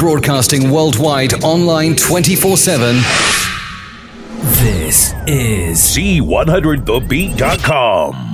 Broadcasting worldwide online 24 7. This is C100thebeat.com.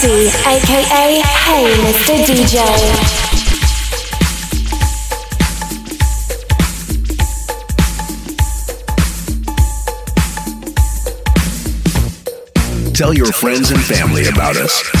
Aka Hey Mr. DJ. Tell your friends and family about us.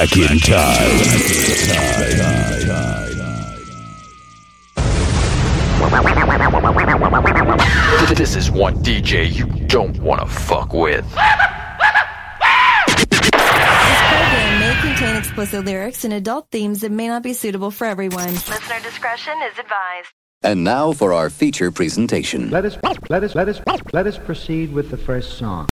back in time. This is one DJ you don't want to fuck with. contain explicit lyrics and adult themes that may not be suitable for everyone. Listener discretion is advised. And now for our feature presentation. Let us let us let us let us proceed with the first song.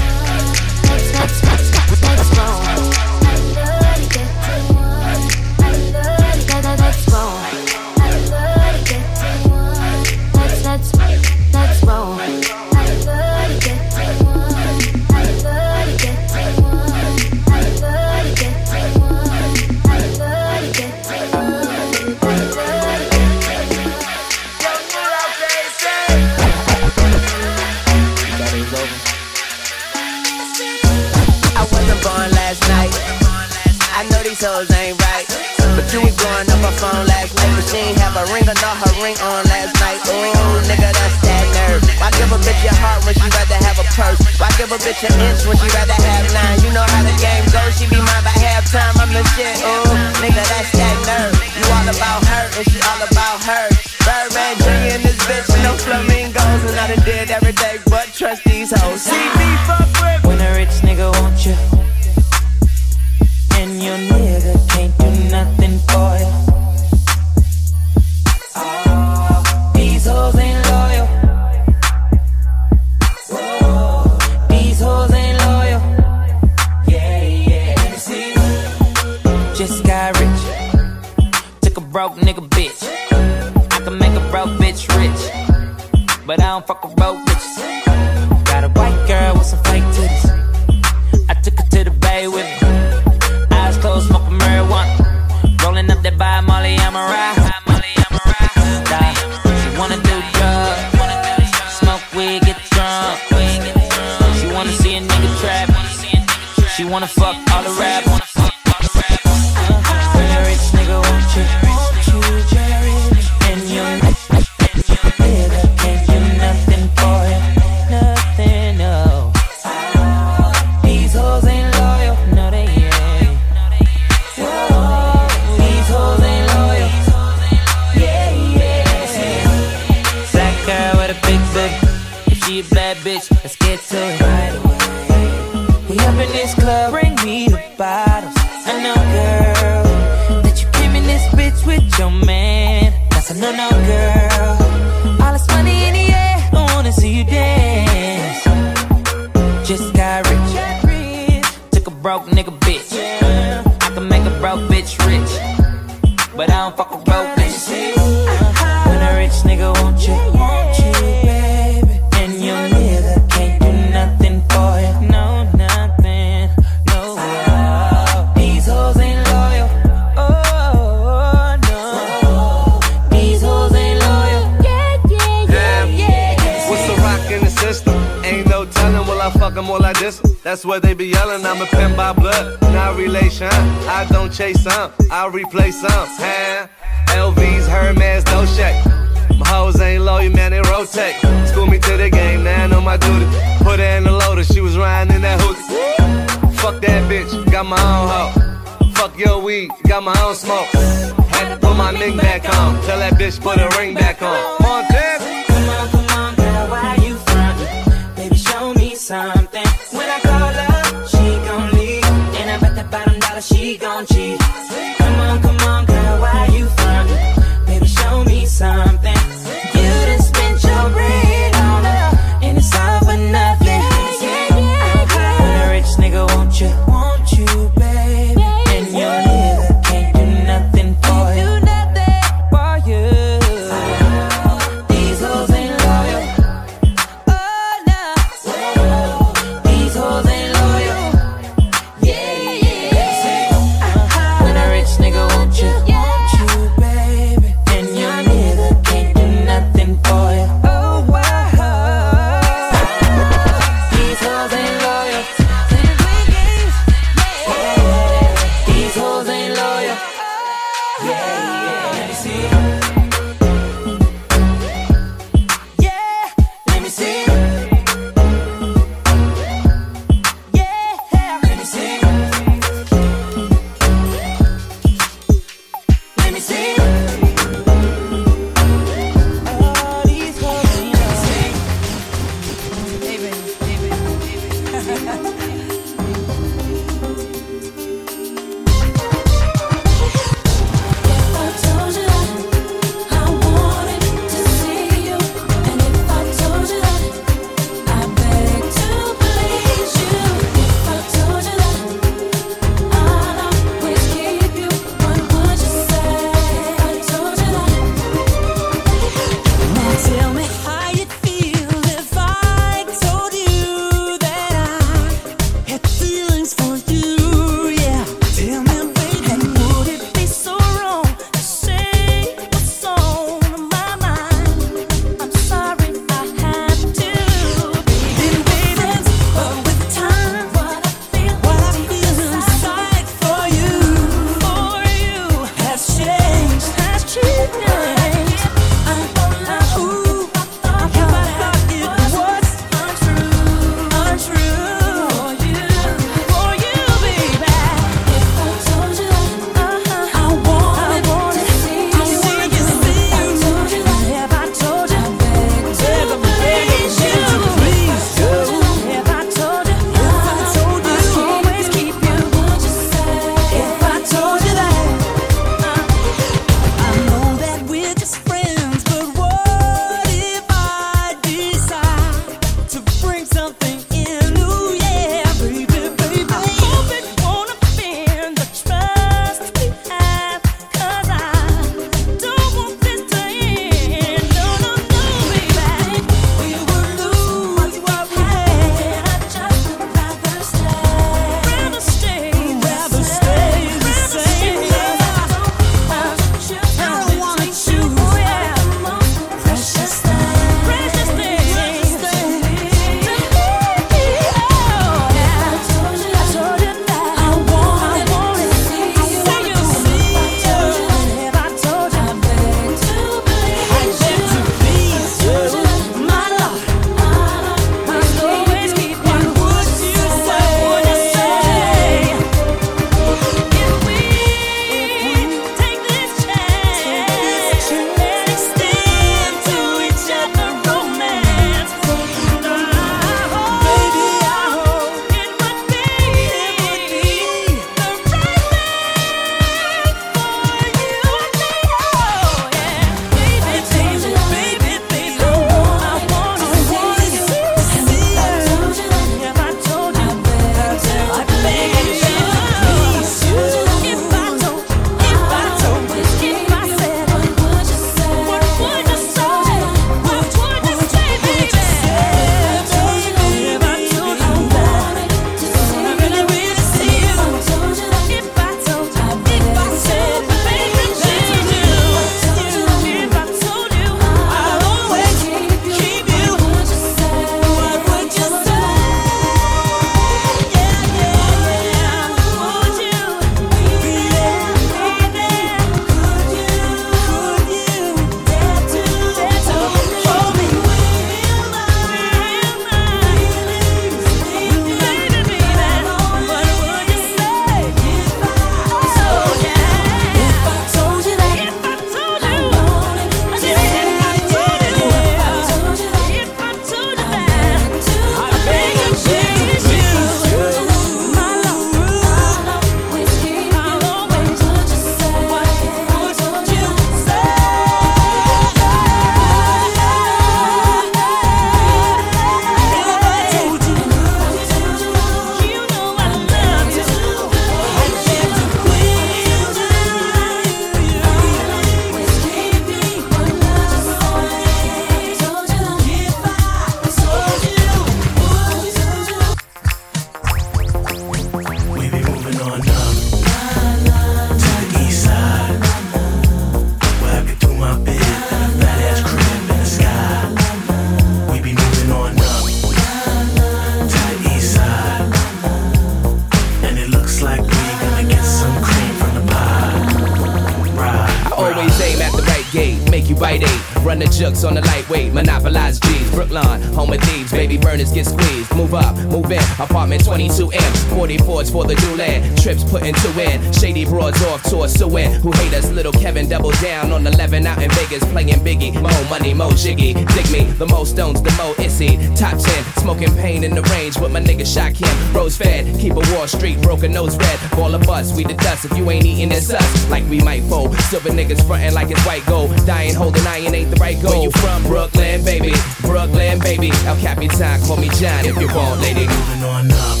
The most stones, the mo issy. Top 10, smoking pain in the range with my nigga Shock him. Rose fed, keep a Wall Street, broken nose red. Ball of us, we the dust. If you ain't eating, it's us. Like we might fold. Silver niggas frontin' like it's white gold. Dying, holding iron ain't the right goal. Where you from? Brooklyn, baby. Brooklyn, baby. El Capitan, call me John if you want, lady. Moving on up.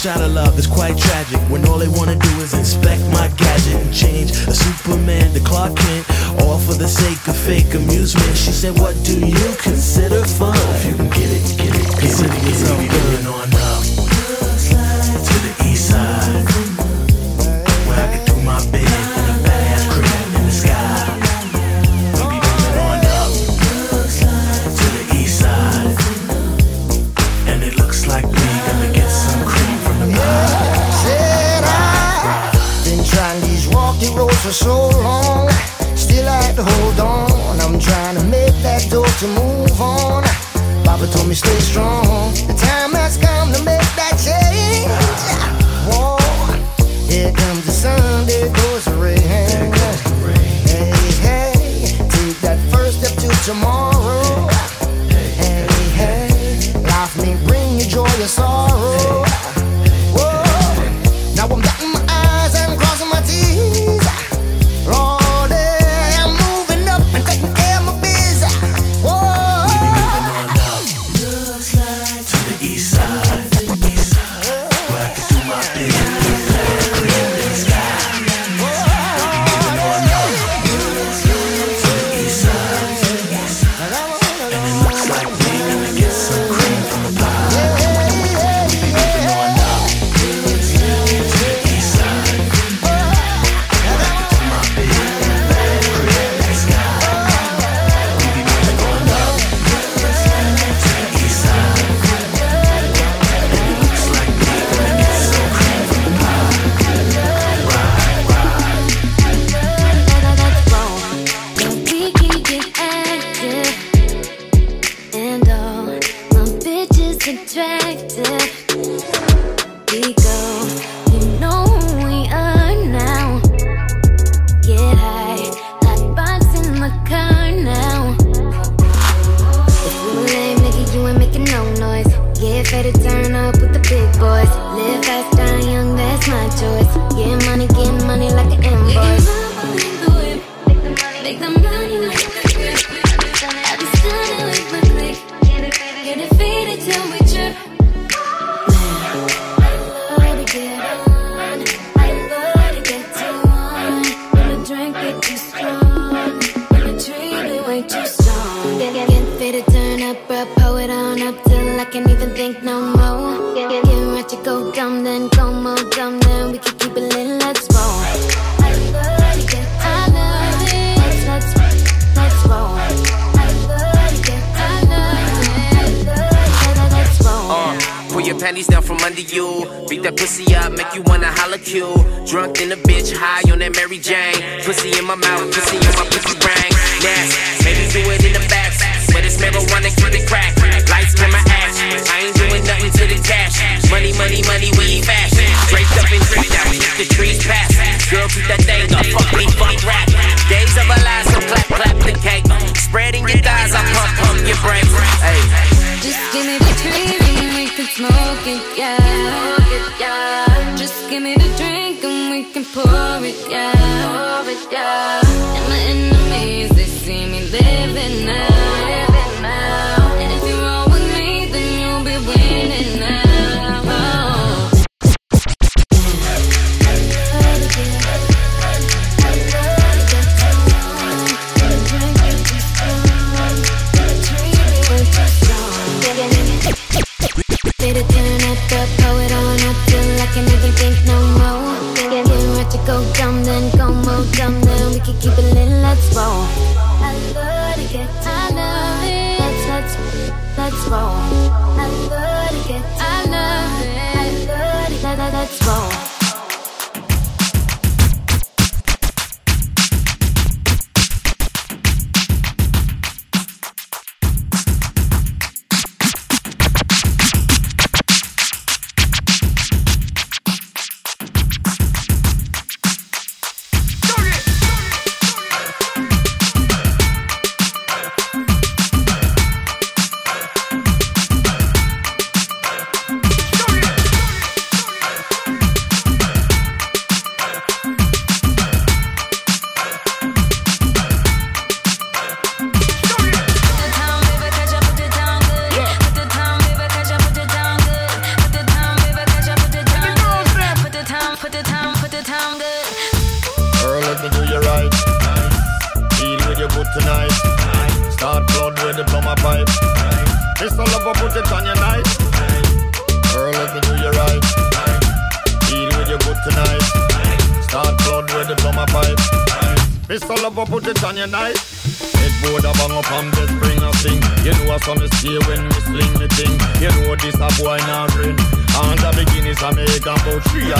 shot of love is quite tragic when all they wanna do is inspect my gadget and change a Superman to Clark Kent, all for the sake of fake amusement. She said, What do you?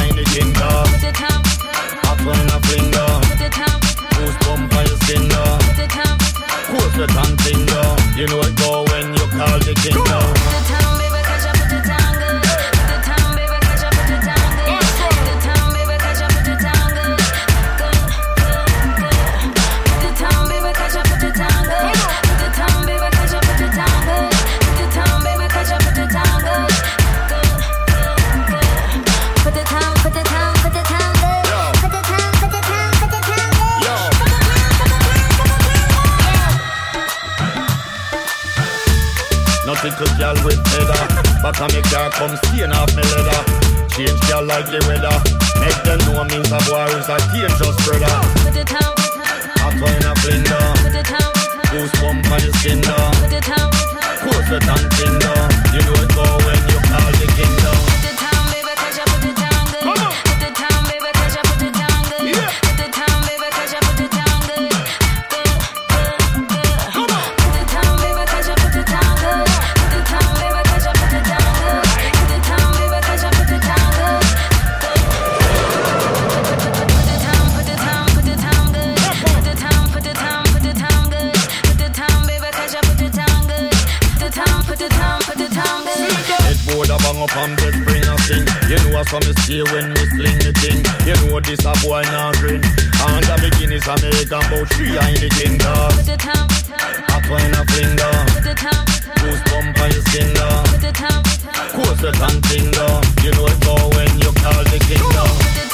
In the king car. Hot when a finger. Goosebump on your skin. Course the tongue finger. You know it go when you call the king Back on me car come stain off me leather. Change girl like the weather. Make them know means a boy who's a dangerous brother. Hot wine a flinger. Goosebump on your skin uh. though. Course the tongue finger. Uh. You know it go Some me stay when me sling the thing. You know this a boy now grin. And the beginnings I make about three in the king car. Hot wine a flinger. Goosebump on your skin though. Course the tongue finger. You know it go when you call the king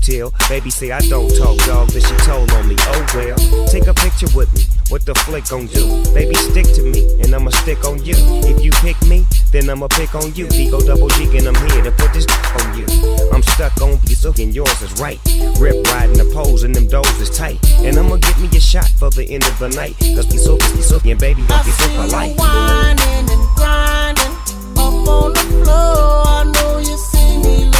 till. Baby say I don't talk, dog, then she told on me. Oh well, take a picture with me. What the flick gon' do? Baby, stick to me, and I'ma stick on you. If you pick me, then I'ma pick on you. Digo double G, and I'm here to put this on you. I'm stuck on you, so and yours is right. Rip riding the poles, and them doors is tight. And I'ma get me a shot for the end of the night. Cause be so, be so, and baby, don't be so polite. Whining and grinding up on the floor. I know you see me.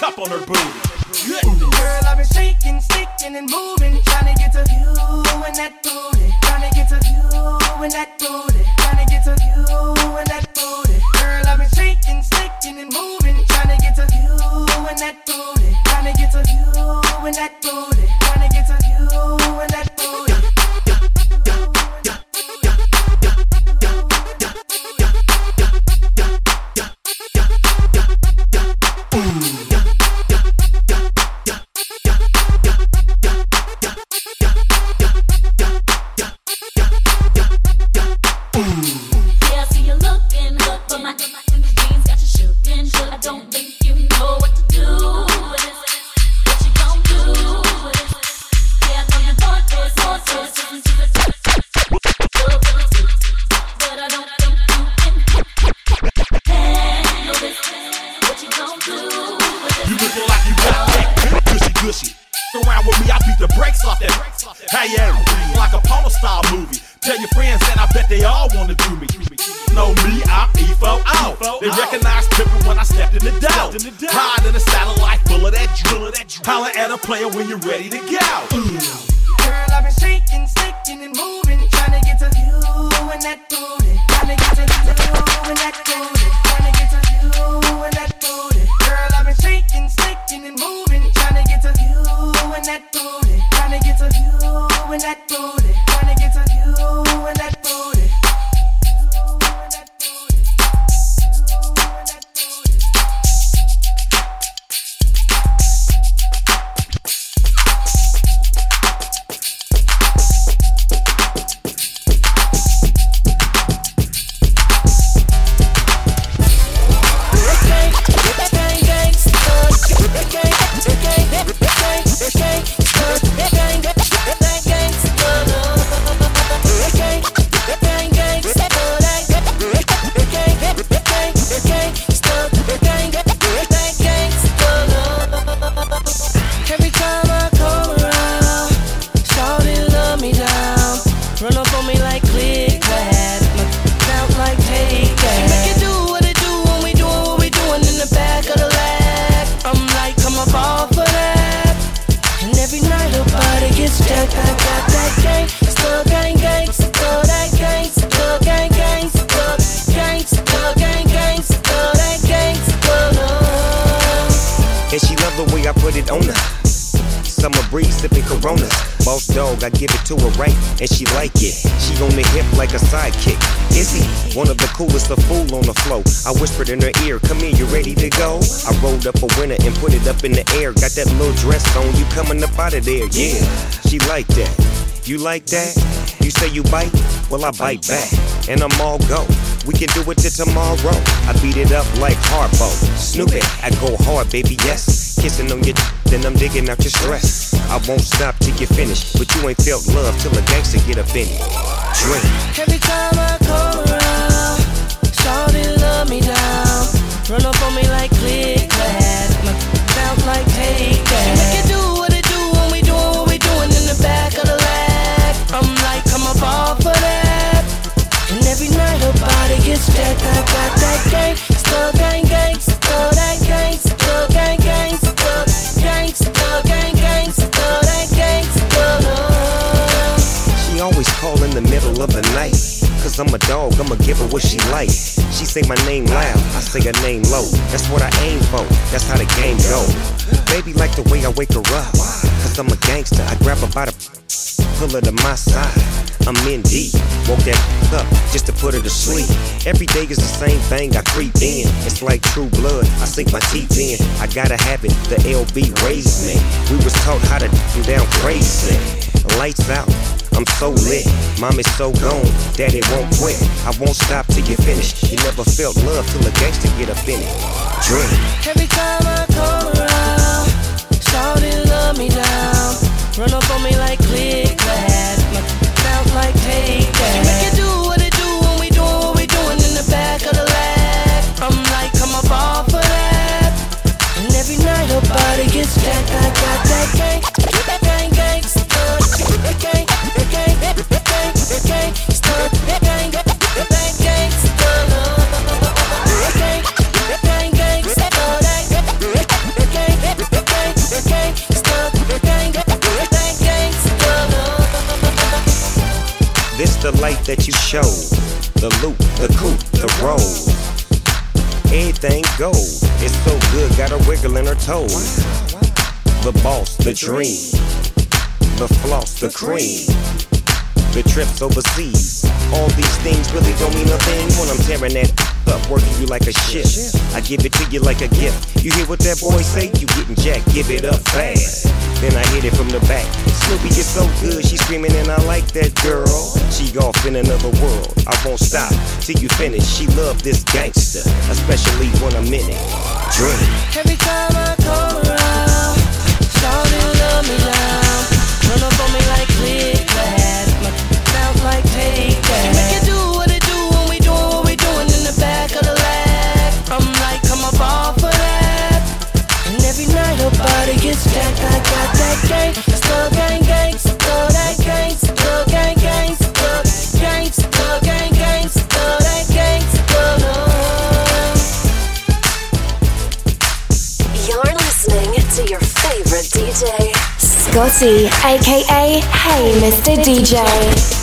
cup on her booty. of there, yeah. She like that. You like that? You say you bite? Well, I bite back. And I'm all go. We can do it till tomorrow. I beat it up like Harpo. Snoop it, I go hard, baby, yes. Kissing on your then I'm digging out your stress. I won't stop till you finish, but you ain't felt love till a gangster get up in it. Every time I come around, shawty love me down. Run up on me like She always call in the middle of the night. Cause I'm a dog, I'ma give her what she like. She say my name loud, I say her name low. That's what I aim for, that's how the game go. Baby like the way I wake her up. Cause I'm a gangster, I grab her by the pull her to my side. I'm in deep, woke that up just to put her to sleep. Every day is the same thing, I creep in. It's like true blood, I sink my teeth in. I gotta have it, the LB raised me. We was taught how to do down crazy. Lights out, I'm so lit. Mom is so gone, daddy won't quit. I won't stop till you finish. You never felt love till a gangster get up in it. Drink. Every time I come around, shawty love me down. Run up on me like click the back of the that you show. The loop, the coupe, the roll. Everything goes. It's so good, got her wiggling her toes. The boss, the dream. The floss, the cream. The trips overseas. All these things really don't mean a thing when I'm tearing that up, working you like a ship. I give it to you like a gift. You hear what that boy say? You getting jacked, give it up fast. Then I hit it from the back. Snoopy is so good, she screaming and I like that girl. She off in another world. I won't stop till you finish. She love this gangster, especially when I'm in it. Drink. Every time I come around, shawty love me down. Run up on me like click clack, my out like take that. She make it do what it do when we doing what we doing in the back of the lag. I'm like, come up off of that. And every night her body gets jacked. I got that gang, still gang, Scotty, aka Hey Mr. DJ.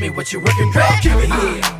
Me what you're working, girl. Give it here.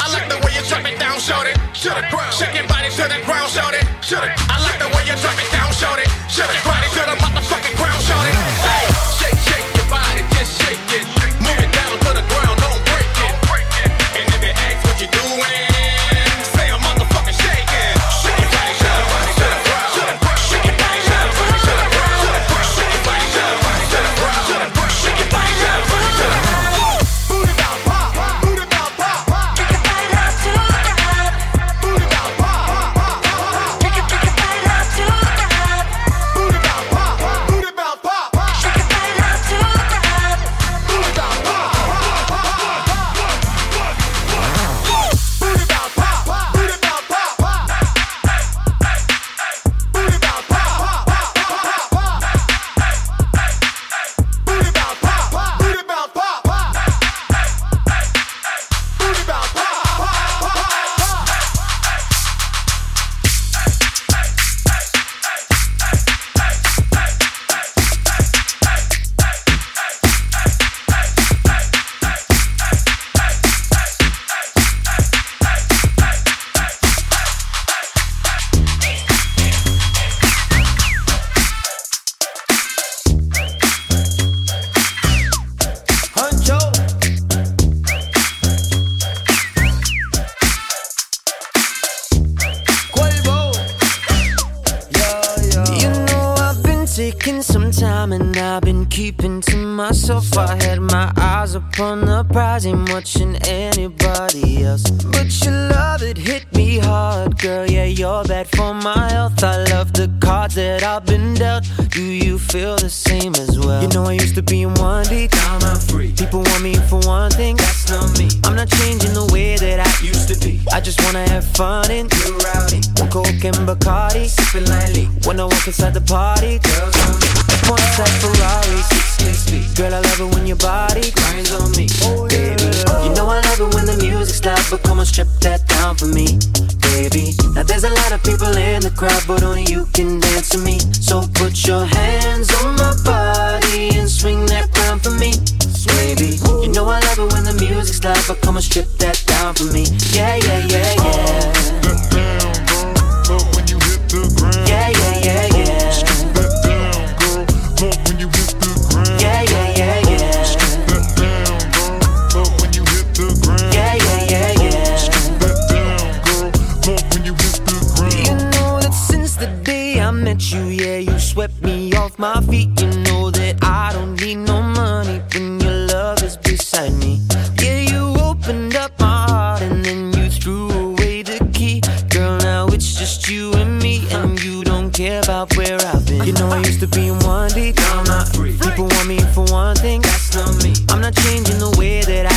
met you, yeah, you swept me off my feet. You know that I don't need no money when your love is beside me. Yeah, you opened up my heart and then you threw away the key. Girl, now it's just you and me, and you don't care about where I've been. You know I used to be in one deep. Now I'm not free. People want me for one thing. That's not me. I'm not changing the way that I.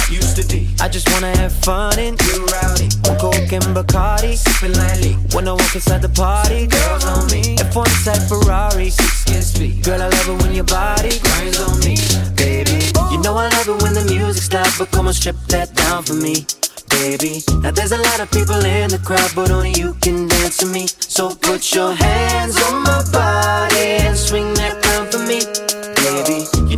I just wanna have fun and get rowdy. On coke and Bacardi, sipping lightly. When I walk inside the party, girls on me. F1 type Ferrari, six kids speed. Girl, I love it when your body grinds on me, baby. You know I love it when the music stops, but come on, strip that down for me. Baby, now there's a lot of people in the crowd, but only you can dance to me. So put your hands on my body and swing that round for me.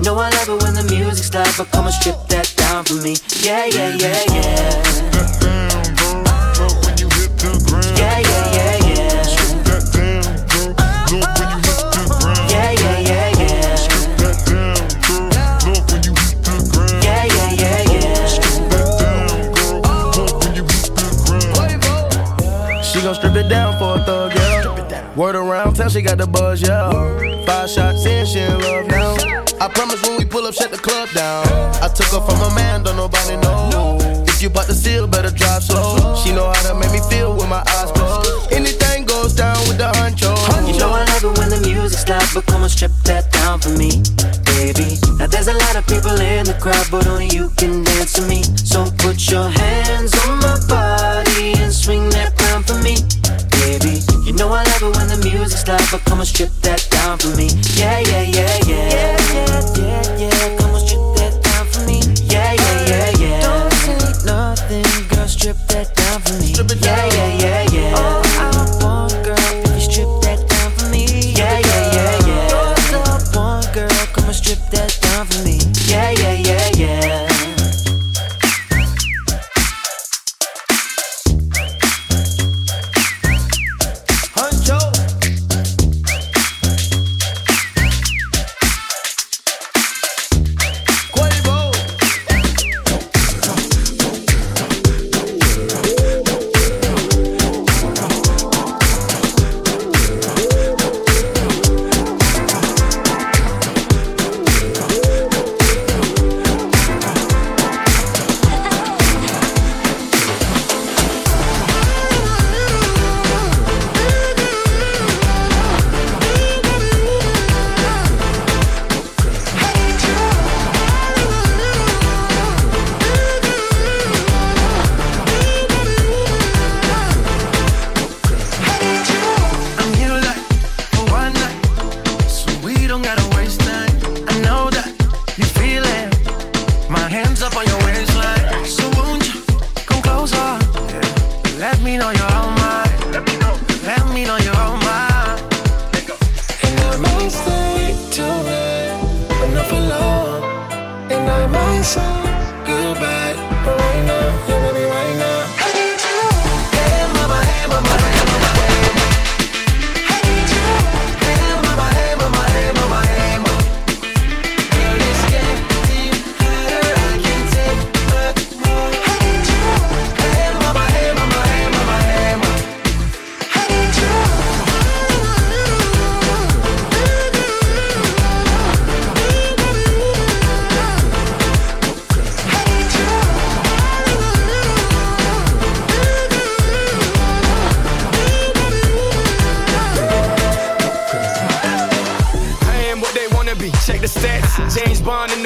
Baby, know I love it when the music stops, but come and strip that down for me. Yeah, yeah, yeah, yeah. Strip that down, bro. Look when you hit the ground. Yeah, yeah, yeah, yeah. Strip that down, bro. Look when you hit the ground. Yeah, yeah, yeah, yeah. Strip that down, bro. Look when you hit the ground. Yeah, yeah, yeah, yeah. Strip that down, bro. Look when you hit the ground. She gon' strip it down for a thug, yeah. Word around town, she got the buzz, yeah. Five shots in, she in love now. I promise when we pull up, shut the club down. I took her from a man, don't nobody know. If you bought the seal, better drive slow. She know how to make me feel with my eyes closed. Anything goes down with the honcho. You know I love it when the music stops, but come on, strip that down for me, baby. Now there's a lot of people in the crowd, but only you can dance to me. So put your hands on my body and swing that round for me, baby. You know I love it when the music stops, but come on, strip that down for me. Yeah, yeah. Yeah,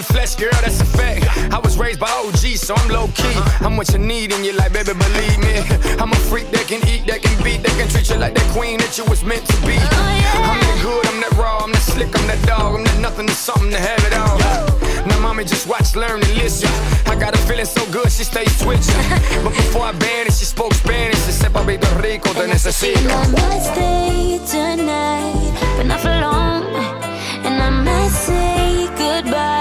the flesh, girl, that's a fact. I was raised by OG, so I'm low key. I'm what you need, and you like, baby, believe me. I'm a freak that can eat, that can beat, that can treat you like that queen that you was meant to be. Oh, I'm that good, I'm that raw, I'm that slick, I'm that dog, I'm that nothing to something to have it all. Now, mommy, just watch, learn, and listen. I got her feeling so good, she stays twitching. But before I banned it, she spoke Spanish. She said, Papito Rico, te necesito. I might stay tonight, but not for long. And I might say goodbye,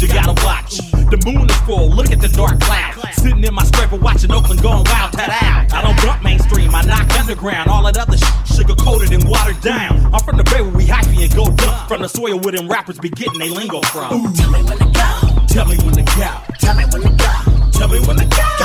you gotta watch. The moon is full, look at the dark cloud. Sitting in my scraper watching Oakland going wild. I don't bump mainstream, I knock underground. All that other sugar coated and watered down. I'm from the bay where we hyphy and go dump. From the soil where them rappers be getting they lingo from. Ooh. Tell me when to go. Tell me when to go. Tell me when to go. Tell me when to go.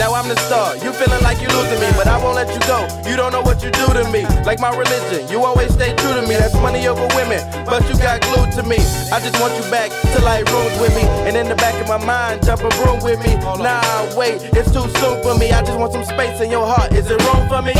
Now I'm the star. You feeling like you losing me, but I won't let you go. You don't know what you do to me. Like my religion, you always stay true to me. That's money over women, but you got glued to me. I just want you back to light rooms with me, and in the back of my mind, jump a room with me. Nah, wait, it's too soon for me. I just want some space in your heart. Is it room for me?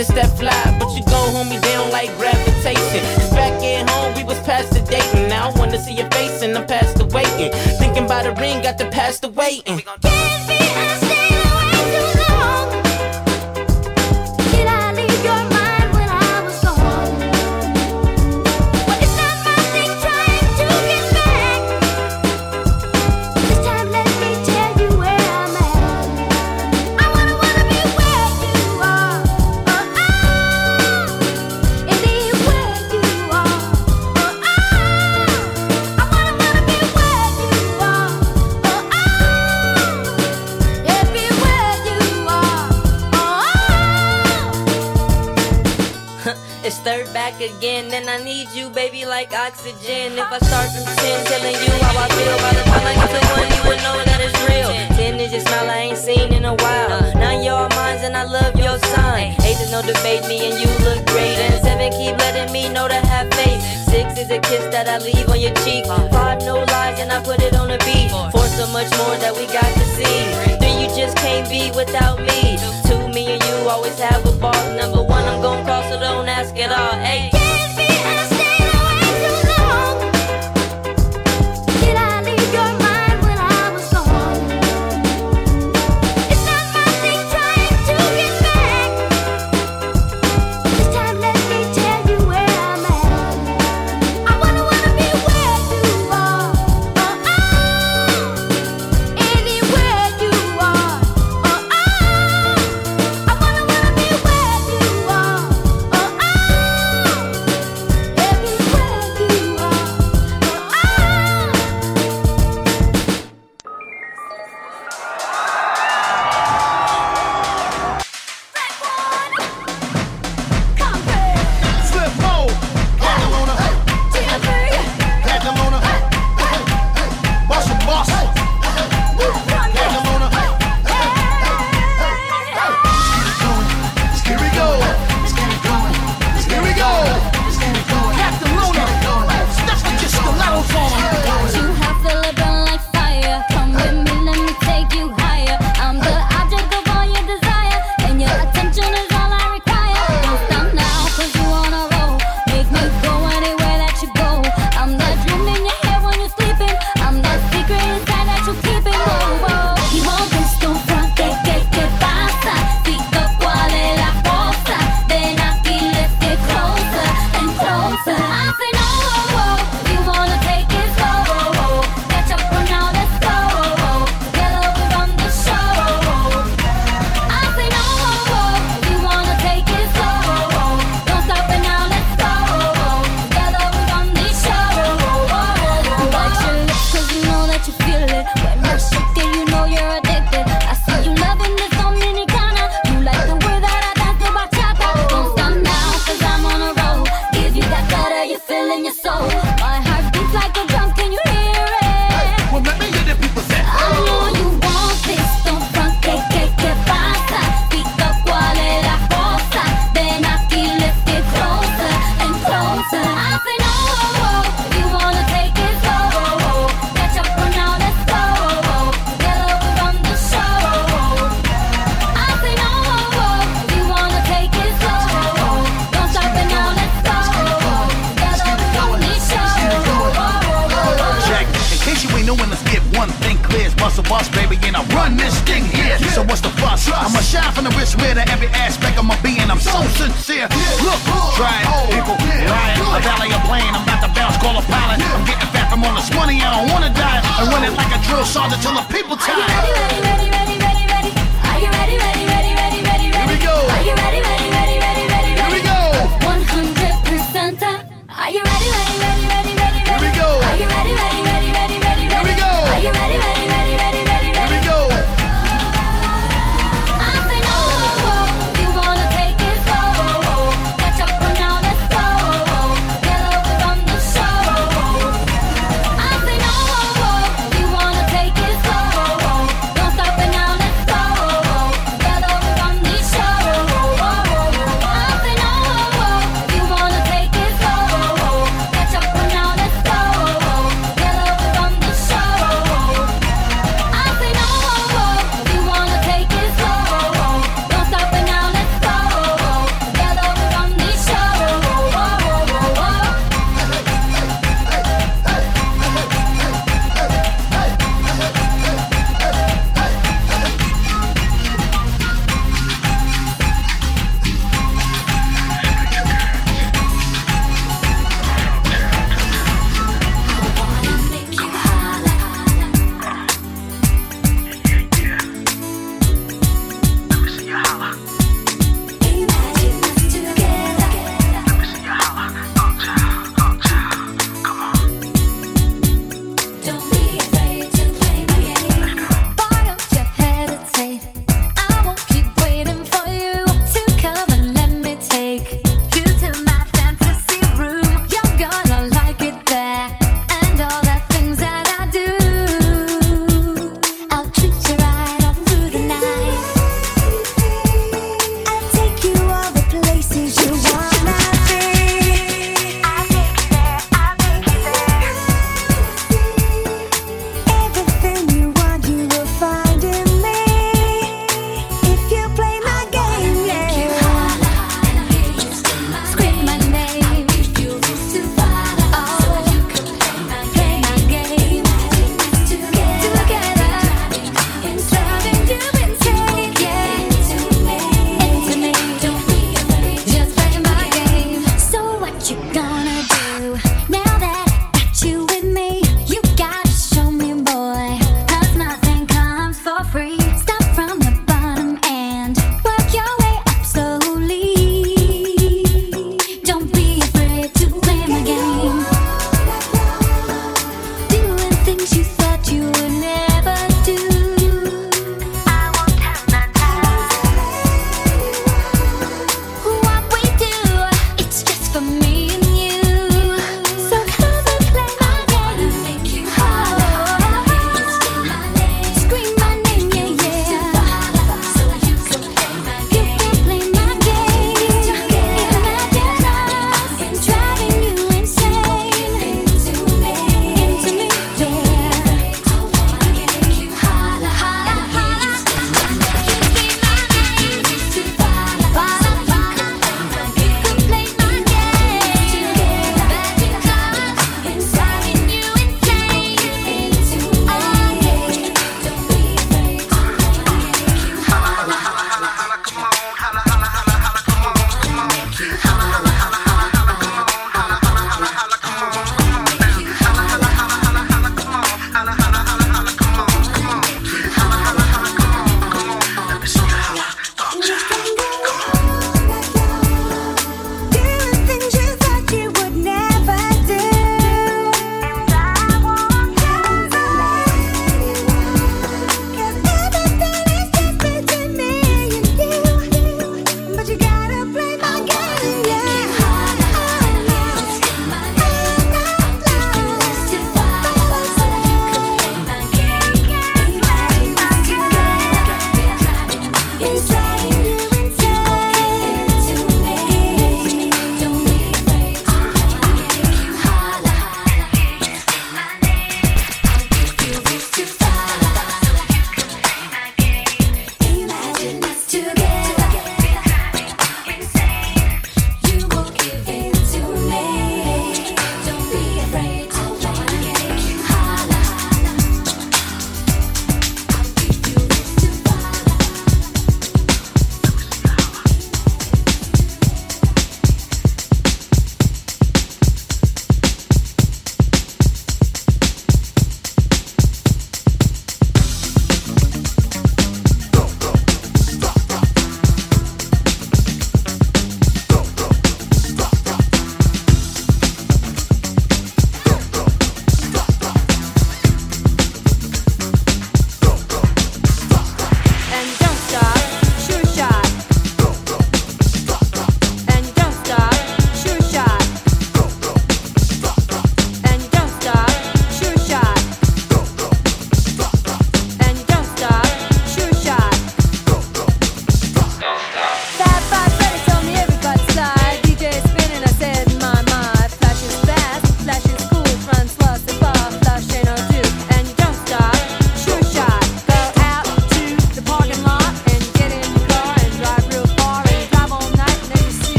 just that fly. But you go, homie, they don't like gravitation. Cause back at home, we was past the dating. Now I wanna see your face, and I'm past the waiting. Thinking about a ring, got the past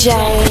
DJ.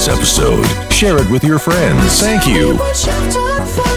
This episode. Share it with your friends. Thank you.